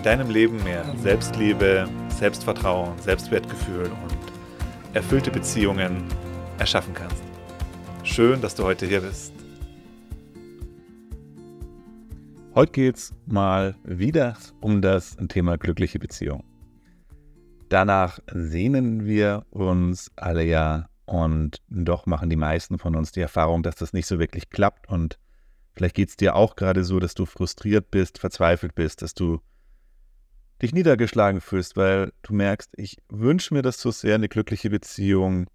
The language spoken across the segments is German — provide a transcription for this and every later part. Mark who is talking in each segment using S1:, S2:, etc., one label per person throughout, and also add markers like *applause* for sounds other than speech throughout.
S1: in deinem Leben mehr Selbstliebe, Selbstvertrauen, Selbstwertgefühl und erfüllte Beziehungen erschaffen kannst. Schön, dass du heute hier bist. Heute geht es mal wieder um das Thema glückliche Beziehung. Danach sehnen wir uns alle ja und doch machen die meisten von uns die Erfahrung, dass das nicht so wirklich klappt und vielleicht geht es dir auch gerade so, dass du frustriert bist, verzweifelt bist, dass du dich niedergeschlagen fühlst, weil du merkst, ich wünsche mir das so sehr, eine glückliche Beziehung.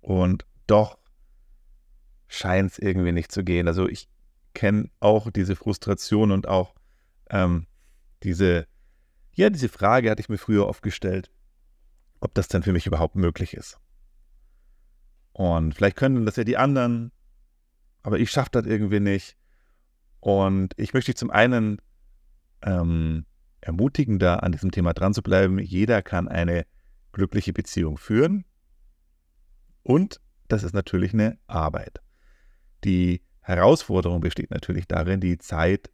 S1: Und doch scheint es irgendwie nicht zu gehen. Also ich kenne auch diese Frustration und auch ähm, diese, ja, diese Frage hatte ich mir früher oft gestellt, ob das dann für mich überhaupt möglich ist. Und vielleicht können das ja die anderen, aber ich schaffe das irgendwie nicht. Und ich möchte dich zum einen ähm, ermutigender, an diesem Thema dran zu bleiben. Jeder kann eine glückliche Beziehung führen. Und das ist natürlich eine Arbeit. Die Herausforderung besteht natürlich darin, die Zeit,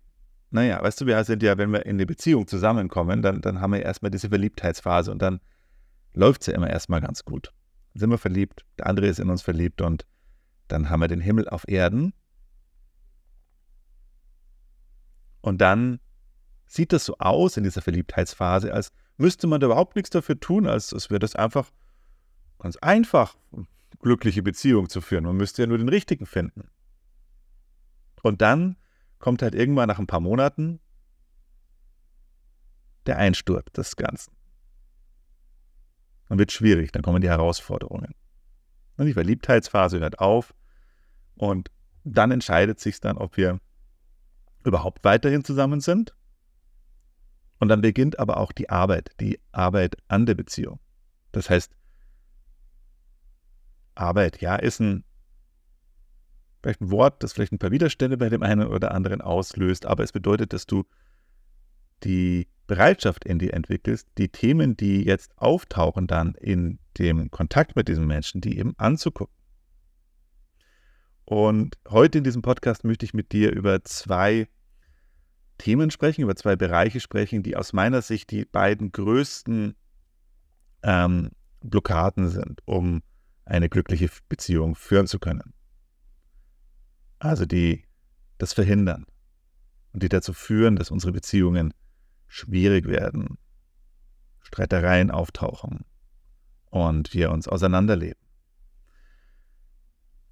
S1: naja, weißt du, wir sind ja, wenn wir in eine Beziehung zusammenkommen, dann, dann haben wir erstmal diese Verliebtheitsphase und dann läuft es ja immer erstmal ganz gut. Dann sind wir verliebt, der andere ist in uns verliebt und dann haben wir den Himmel auf Erden. Und dann sieht das so aus in dieser Verliebtheitsphase, als müsste man da überhaupt nichts dafür tun, als, als wäre das einfach ganz einfach, glückliche Beziehung zu führen. Man müsste ja nur den richtigen finden. Und dann kommt halt irgendwann nach ein paar Monaten der Einsturz des Ganzen. Dann wird schwierig, dann kommen die Herausforderungen. Und die Verliebtheitsphase hört auf und dann entscheidet sich dann, ob wir überhaupt weiterhin zusammen sind und dann beginnt aber auch die Arbeit, die Arbeit an der Beziehung. Das heißt, Arbeit, ja, ist ein, vielleicht ein Wort, das vielleicht ein paar Widerstände bei dem einen oder anderen auslöst, aber es bedeutet, dass du die Bereitschaft in dir entwickelst, die Themen, die jetzt auftauchen, dann in dem Kontakt mit diesem Menschen, die eben anzugucken. Und heute in diesem Podcast möchte ich mit dir über zwei Themen sprechen, über zwei Bereiche sprechen, die aus meiner Sicht die beiden größten ähm, Blockaden sind, um eine glückliche Beziehung führen zu können. Also die das verhindern und die dazu führen, dass unsere Beziehungen schwierig werden, Streitereien auftauchen und wir uns auseinanderleben.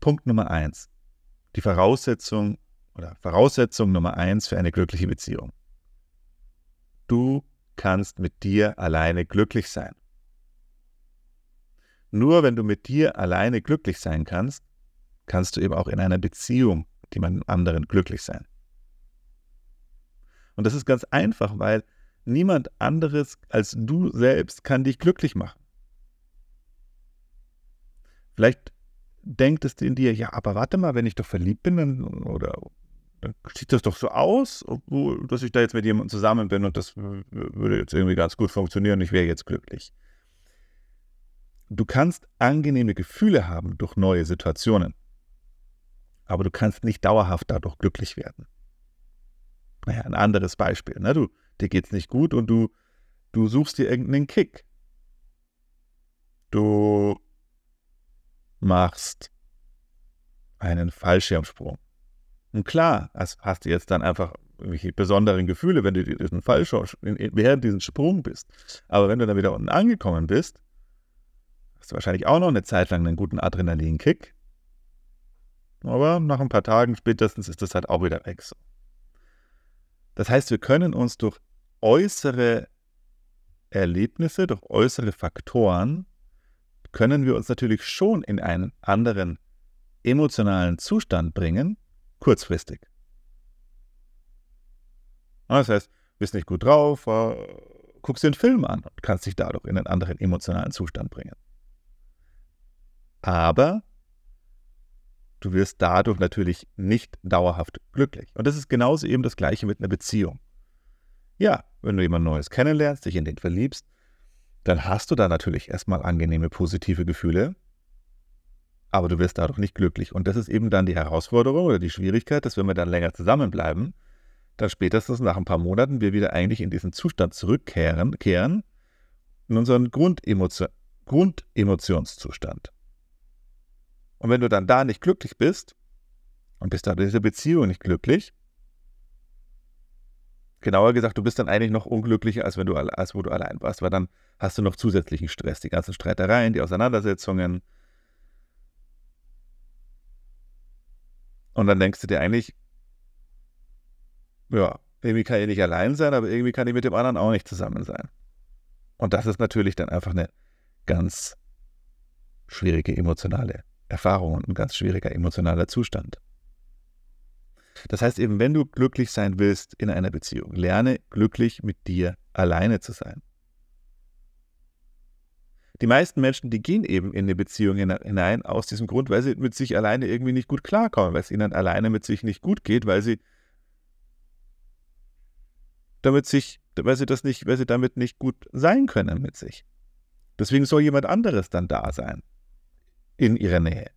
S1: Punkt Nummer eins. Die Voraussetzung oder Voraussetzung Nummer eins für eine glückliche Beziehung. Du kannst mit dir alleine glücklich sein. Nur wenn du mit dir alleine glücklich sein kannst, kannst du eben auch in einer Beziehung mit jemandem anderen glücklich sein. Und das ist ganz einfach, weil niemand anderes als du selbst kann dich glücklich machen. Vielleicht denkt es in dir, ja, aber warte mal, wenn ich doch verliebt bin dann, oder sieht das doch so aus, obwohl, dass ich da jetzt mit jemandem zusammen bin und das würde jetzt irgendwie ganz gut funktionieren, ich wäre jetzt glücklich. Du kannst angenehme Gefühle haben durch neue Situationen, aber du kannst nicht dauerhaft dadurch glücklich werden. Naja, ein anderes Beispiel. Ne? Du, dir geht es nicht gut und du, du suchst dir irgendeinen Kick. Du machst einen Fallschirmsprung. Und klar, hast du jetzt dann einfach irgendwelche besonderen Gefühle, wenn du diesen Fall schon während diesem Sprung bist. Aber wenn du dann wieder unten angekommen bist, hast du wahrscheinlich auch noch eine Zeit lang einen guten Adrenalinkick. Aber nach ein paar Tagen spätestens ist das halt auch wieder weg. Das heißt, wir können uns durch äußere Erlebnisse, durch äußere Faktoren, können wir uns natürlich schon in einen anderen emotionalen Zustand bringen, kurzfristig. Das heißt, bist nicht gut drauf, guckst dir einen Film an und kannst dich dadurch in einen anderen emotionalen Zustand bringen. Aber du wirst dadurch natürlich nicht dauerhaft glücklich. Und das ist genauso eben das Gleiche mit einer Beziehung. Ja, wenn du jemand Neues kennenlernst, dich in den verliebst, dann hast du da natürlich erstmal angenehme, positive Gefühle, aber du wirst dadurch nicht glücklich. Und das ist eben dann die Herausforderung oder die Schwierigkeit, dass wenn wir dann länger zusammenbleiben, dann spätestens nach ein paar Monaten wir wieder eigentlich in diesen Zustand zurückkehren, kehren, in unseren Grundemotio Grundemotionszustand. Und wenn du dann da nicht glücklich bist und bist da in dieser Beziehung nicht glücklich, genauer gesagt, du bist dann eigentlich noch unglücklicher, als wenn du als wo du allein warst, weil dann hast du noch zusätzlichen Stress, die ganzen Streitereien, die Auseinandersetzungen. Und dann denkst du dir eigentlich, ja, irgendwie kann ich nicht allein sein, aber irgendwie kann ich mit dem anderen auch nicht zusammen sein. Und das ist natürlich dann einfach eine ganz schwierige emotionale Erfahrung und ein ganz schwieriger emotionaler Zustand. Das heißt eben, wenn du glücklich sein willst in einer Beziehung, lerne glücklich mit dir alleine zu sein. Die meisten Menschen, die gehen eben in eine Beziehung hinein aus diesem Grund, weil sie mit sich alleine irgendwie nicht gut klarkommen, weil es ihnen alleine mit sich nicht gut geht, weil sie damit sich, weil sie das nicht, weil sie damit nicht gut sein können mit sich. Deswegen soll jemand anderes dann da sein. In ihrer Nähe.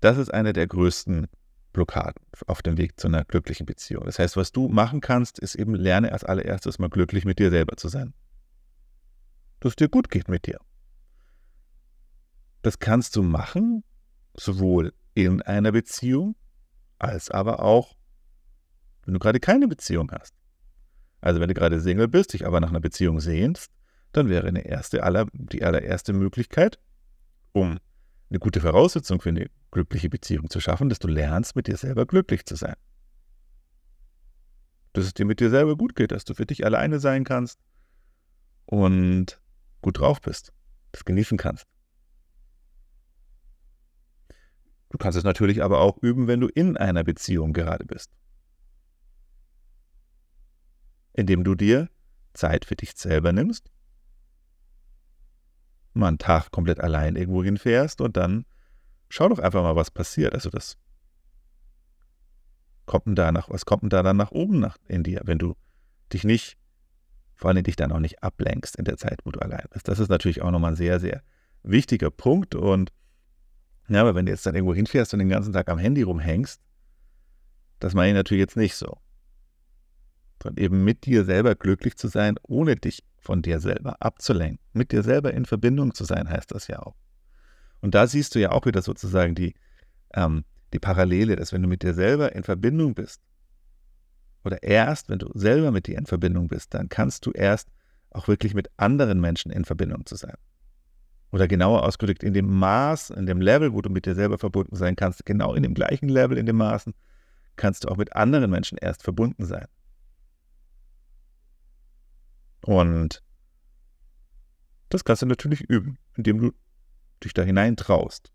S1: Das ist eine der größten Blockaden auf dem Weg zu einer glücklichen Beziehung. Das heißt, was du machen kannst, ist eben lerne als allererstes mal glücklich mit dir selber zu sein. Dass es dir gut geht mit dir. Das kannst du machen, sowohl in einer Beziehung als aber auch wenn du gerade keine Beziehung hast. Also wenn du gerade Single bist, dich aber nach einer Beziehung sehnst, dann wäre eine erste aller, die allererste Möglichkeit, um eine gute Voraussetzung für eine glückliche Beziehung zu schaffen, dass du lernst, mit dir selber glücklich zu sein. Dass es dir mit dir selber gut geht, dass du für dich alleine sein kannst und gut drauf bist, das genießen kannst. Du kannst es natürlich aber auch üben, wenn du in einer Beziehung gerade bist indem du dir Zeit für dich selber nimmst, mal einen Tag komplett allein irgendwo hinfährst und dann schau doch einfach mal, was passiert. Also das kommt denn da nach, was kommt denn da dann nach oben nach, in dir, wenn du dich nicht, vor allem dich dann auch nicht ablenkst in der Zeit, wo du allein bist. Das ist natürlich auch nochmal ein sehr, sehr wichtiger Punkt und ja, aber wenn du jetzt dann irgendwo hinfährst und den ganzen Tag am Handy rumhängst, das meine ich natürlich jetzt nicht so sondern eben mit dir selber glücklich zu sein, ohne dich von dir selber abzulenken. Mit dir selber in Verbindung zu sein, heißt das ja auch. Und da siehst du ja auch wieder sozusagen die, ähm, die Parallele, dass wenn du mit dir selber in Verbindung bist, oder erst, wenn du selber mit dir in Verbindung bist, dann kannst du erst auch wirklich mit anderen Menschen in Verbindung zu sein. Oder genauer ausgedrückt, in dem Maß, in dem Level, wo du mit dir selber verbunden sein kannst, genau in dem gleichen Level, in dem Maßen, kannst du auch mit anderen Menschen erst verbunden sein. Und das kannst du natürlich üben, indem du dich da hineintraust,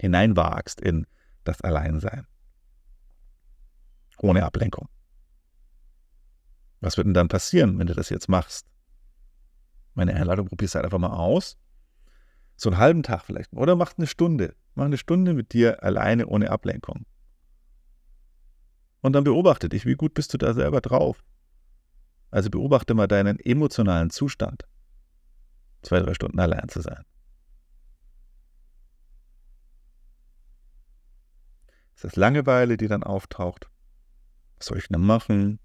S1: hineinwagst in das Alleinsein. Ohne Ablenkung. Was wird denn dann passieren, wenn du das jetzt machst? Meine Einladung, probier es halt einfach mal aus. So einen halben Tag vielleicht. Oder mach eine Stunde. Mach eine Stunde mit dir alleine ohne Ablenkung. Und dann beobachte dich, wie gut bist du da selber drauf. Also beobachte mal deinen emotionalen Zustand, zwei, drei Stunden allein zu sein. Ist das Langeweile, die dann auftaucht? Was soll ich denn machen?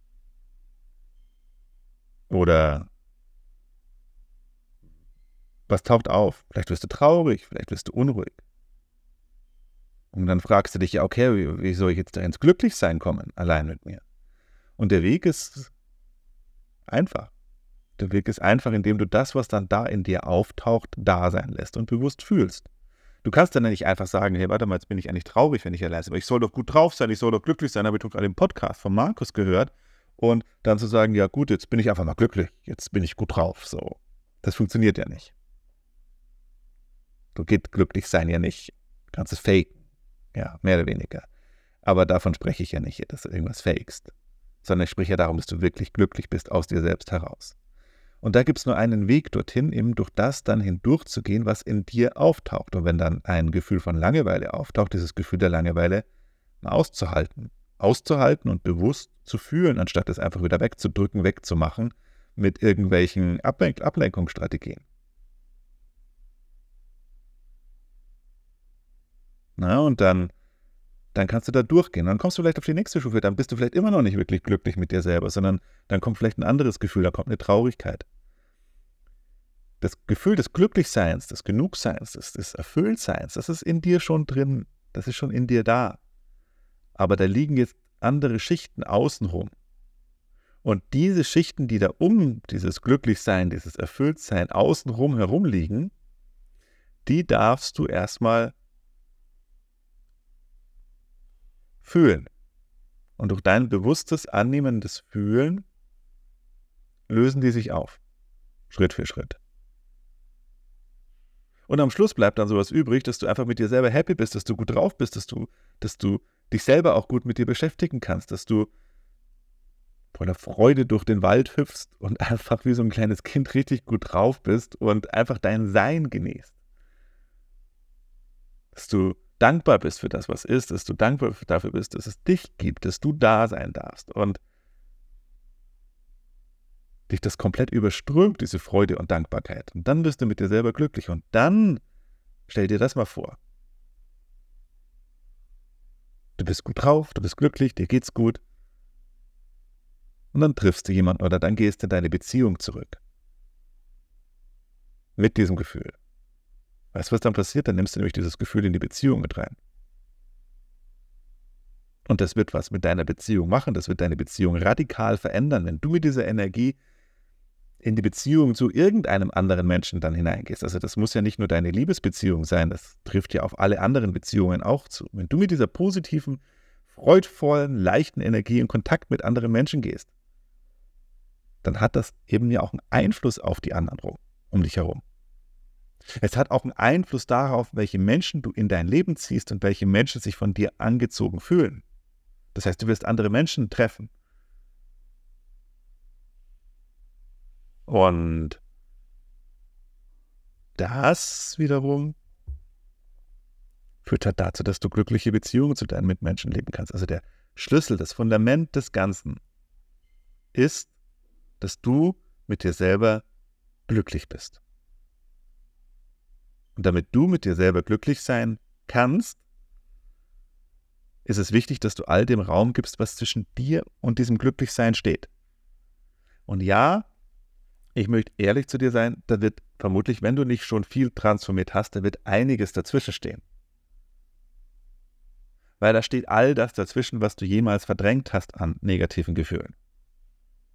S1: Oder was taucht auf? Vielleicht wirst du traurig, vielleicht wirst du unruhig. Und dann fragst du dich ja, okay, wie, wie soll ich jetzt da ins Glücklichsein kommen, allein mit mir? Und der Weg ist Einfach. Der Weg ist einfach, indem du das, was dann da in dir auftaucht, da sein lässt und bewusst fühlst. Du kannst dann nicht einfach sagen, hey, warte mal, jetzt bin ich eigentlich traurig, wenn ich allein bin, aber ich soll doch gut drauf sein, ich soll doch glücklich sein, habe ich doch gerade im Podcast von Markus gehört. Und dann zu sagen, ja gut, jetzt bin ich einfach mal glücklich, jetzt bin ich gut drauf. So, das funktioniert ja nicht. Du geht glücklich sein ja nicht. Du kannst es faken. Ja, mehr oder weniger. Aber davon spreche ich ja nicht, dass du irgendwas fakest sondern ich spreche ja darum, dass du wirklich glücklich bist aus dir selbst heraus. Und da gibt es nur einen Weg dorthin, eben durch das dann hindurchzugehen, was in dir auftaucht. Und wenn dann ein Gefühl von Langeweile auftaucht, dieses Gefühl der Langeweile mal auszuhalten. Auszuhalten und bewusst zu fühlen, anstatt es einfach wieder wegzudrücken, wegzumachen mit irgendwelchen Ablen Ablenkungsstrategien. Na, und dann, dann kannst du da durchgehen. Dann kommst du vielleicht auf die nächste Stufe, dann bist du vielleicht immer noch nicht wirklich glücklich mit dir selber, sondern dann kommt vielleicht ein anderes Gefühl, da kommt eine Traurigkeit. Das Gefühl des Glücklichseins, des Genugseins, des, des Erfülltseins, das ist in dir schon drin, das ist schon in dir da. Aber da liegen jetzt andere Schichten außenrum. Und diese Schichten, die da um dieses Glücklichsein, dieses Erfülltsein außenrum herumliegen, die darfst du erstmal fühlen. Und durch dein bewusstes, annehmendes Fühlen lösen die sich auf. Schritt für Schritt. Und am Schluss bleibt dann sowas übrig, dass du einfach mit dir selber happy bist, dass du gut drauf bist, dass du, dass du dich selber auch gut mit dir beschäftigen kannst, dass du voller Freude durch den Wald hüpfst und *laughs* einfach wie so ein kleines Kind richtig gut drauf bist und einfach dein Sein genießt. Dass du dankbar bist für das, was ist, dass du dankbar dafür bist, dass es dich gibt, dass du da sein darfst und dich das komplett überströmt, diese Freude und Dankbarkeit. Und dann bist du mit dir selber glücklich. Und dann stell dir das mal vor. Du bist gut drauf, du bist glücklich, dir geht's gut. Und dann triffst du jemanden oder dann gehst du in deine Beziehung zurück. Mit diesem Gefühl. Weißt du, was dann passiert? Dann nimmst du nämlich dieses Gefühl in die Beziehung mit rein. Und das wird was mit deiner Beziehung machen, das wird deine Beziehung radikal verändern, wenn du mit dieser Energie in die Beziehung zu irgendeinem anderen Menschen dann hineingehst. Also das muss ja nicht nur deine Liebesbeziehung sein, das trifft ja auf alle anderen Beziehungen auch zu. Wenn du mit dieser positiven, freudvollen, leichten Energie in Kontakt mit anderen Menschen gehst, dann hat das eben ja auch einen Einfluss auf die anderen um dich herum. Es hat auch einen Einfluss darauf, welche Menschen du in dein Leben ziehst und welche Menschen sich von dir angezogen fühlen. Das heißt, du wirst andere Menschen treffen, Und das wiederum führt halt dazu, dass du glückliche Beziehungen zu deinen Mitmenschen leben kannst. Also der Schlüssel, das Fundament des Ganzen ist, dass du mit dir selber glücklich bist. Und damit du mit dir selber glücklich sein kannst, ist es wichtig, dass du all dem Raum gibst, was zwischen dir und diesem Glücklichsein steht. Und ja, ich möchte ehrlich zu dir sein, da wird vermutlich, wenn du nicht schon viel transformiert hast, da wird einiges dazwischen stehen. Weil da steht all das dazwischen, was du jemals verdrängt hast an negativen Gefühlen.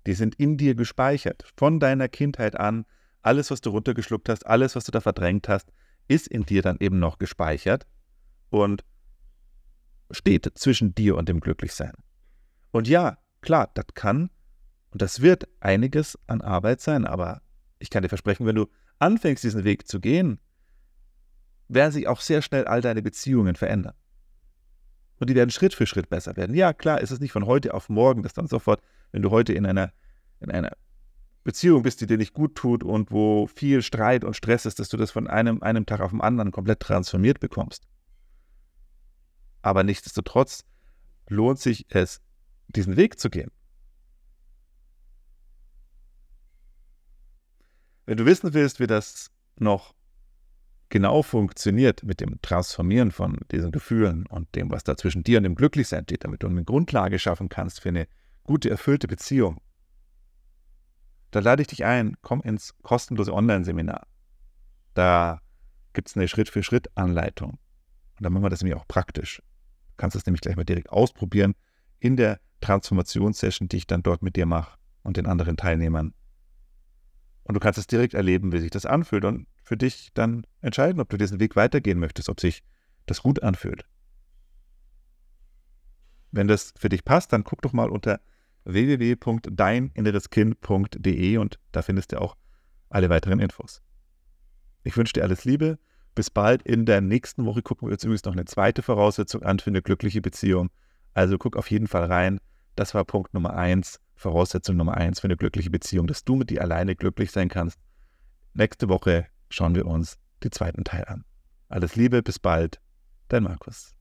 S1: Die sind in dir gespeichert, von deiner Kindheit an. Alles, was du runtergeschluckt hast, alles, was du da verdrängt hast, ist in dir dann eben noch gespeichert und steht zwischen dir und dem Glücklichsein. Und ja, klar, das kann und das wird einiges an Arbeit sein, aber ich kann dir versprechen, wenn du anfängst, diesen Weg zu gehen, werden sich auch sehr schnell all deine Beziehungen verändern. Und die werden Schritt für Schritt besser werden. Ja, klar, ist es nicht von heute auf morgen, dass dann sofort, wenn du heute in einer, in einer Beziehung bist, die dir nicht gut tut und wo viel Streit und Stress ist, dass du das von einem, einem Tag auf den anderen komplett transformiert bekommst. Aber nichtsdestotrotz lohnt sich es, diesen Weg zu gehen. Wenn du wissen willst, wie das noch genau funktioniert mit dem Transformieren von diesen Gefühlen und dem, was da zwischen dir und dem Glücklichsein steht, damit du eine Grundlage schaffen kannst für eine gute, erfüllte Beziehung, dann lade ich dich ein, komm ins kostenlose Online-Seminar. Da gibt es eine Schritt-für-Schritt-Anleitung. Und dann machen wir das nämlich auch praktisch. Du kannst es nämlich gleich mal direkt ausprobieren in der Transformationssession, die ich dann dort mit dir mache und den anderen Teilnehmern. Und du kannst es direkt erleben, wie sich das anfühlt und für dich dann entscheiden, ob du diesen Weg weitergehen möchtest, ob sich das gut anfühlt. Wenn das für dich passt, dann guck doch mal unter www.deininnereskind.de und da findest du auch alle weiteren Infos. Ich wünsche dir alles Liebe. Bis bald. In der nächsten Woche gucken wir uns übrigens noch eine zweite Voraussetzung an für eine glückliche Beziehung. Also guck auf jeden Fall rein Das war Punkt Nummer eins, Voraussetzung Nummer eins für eine glückliche Beziehung, dass du mit dir alleine glücklich sein kannst. Nächste Woche schauen wir uns den zweiten Teil an. Alles Liebe, bis bald, dein Markus.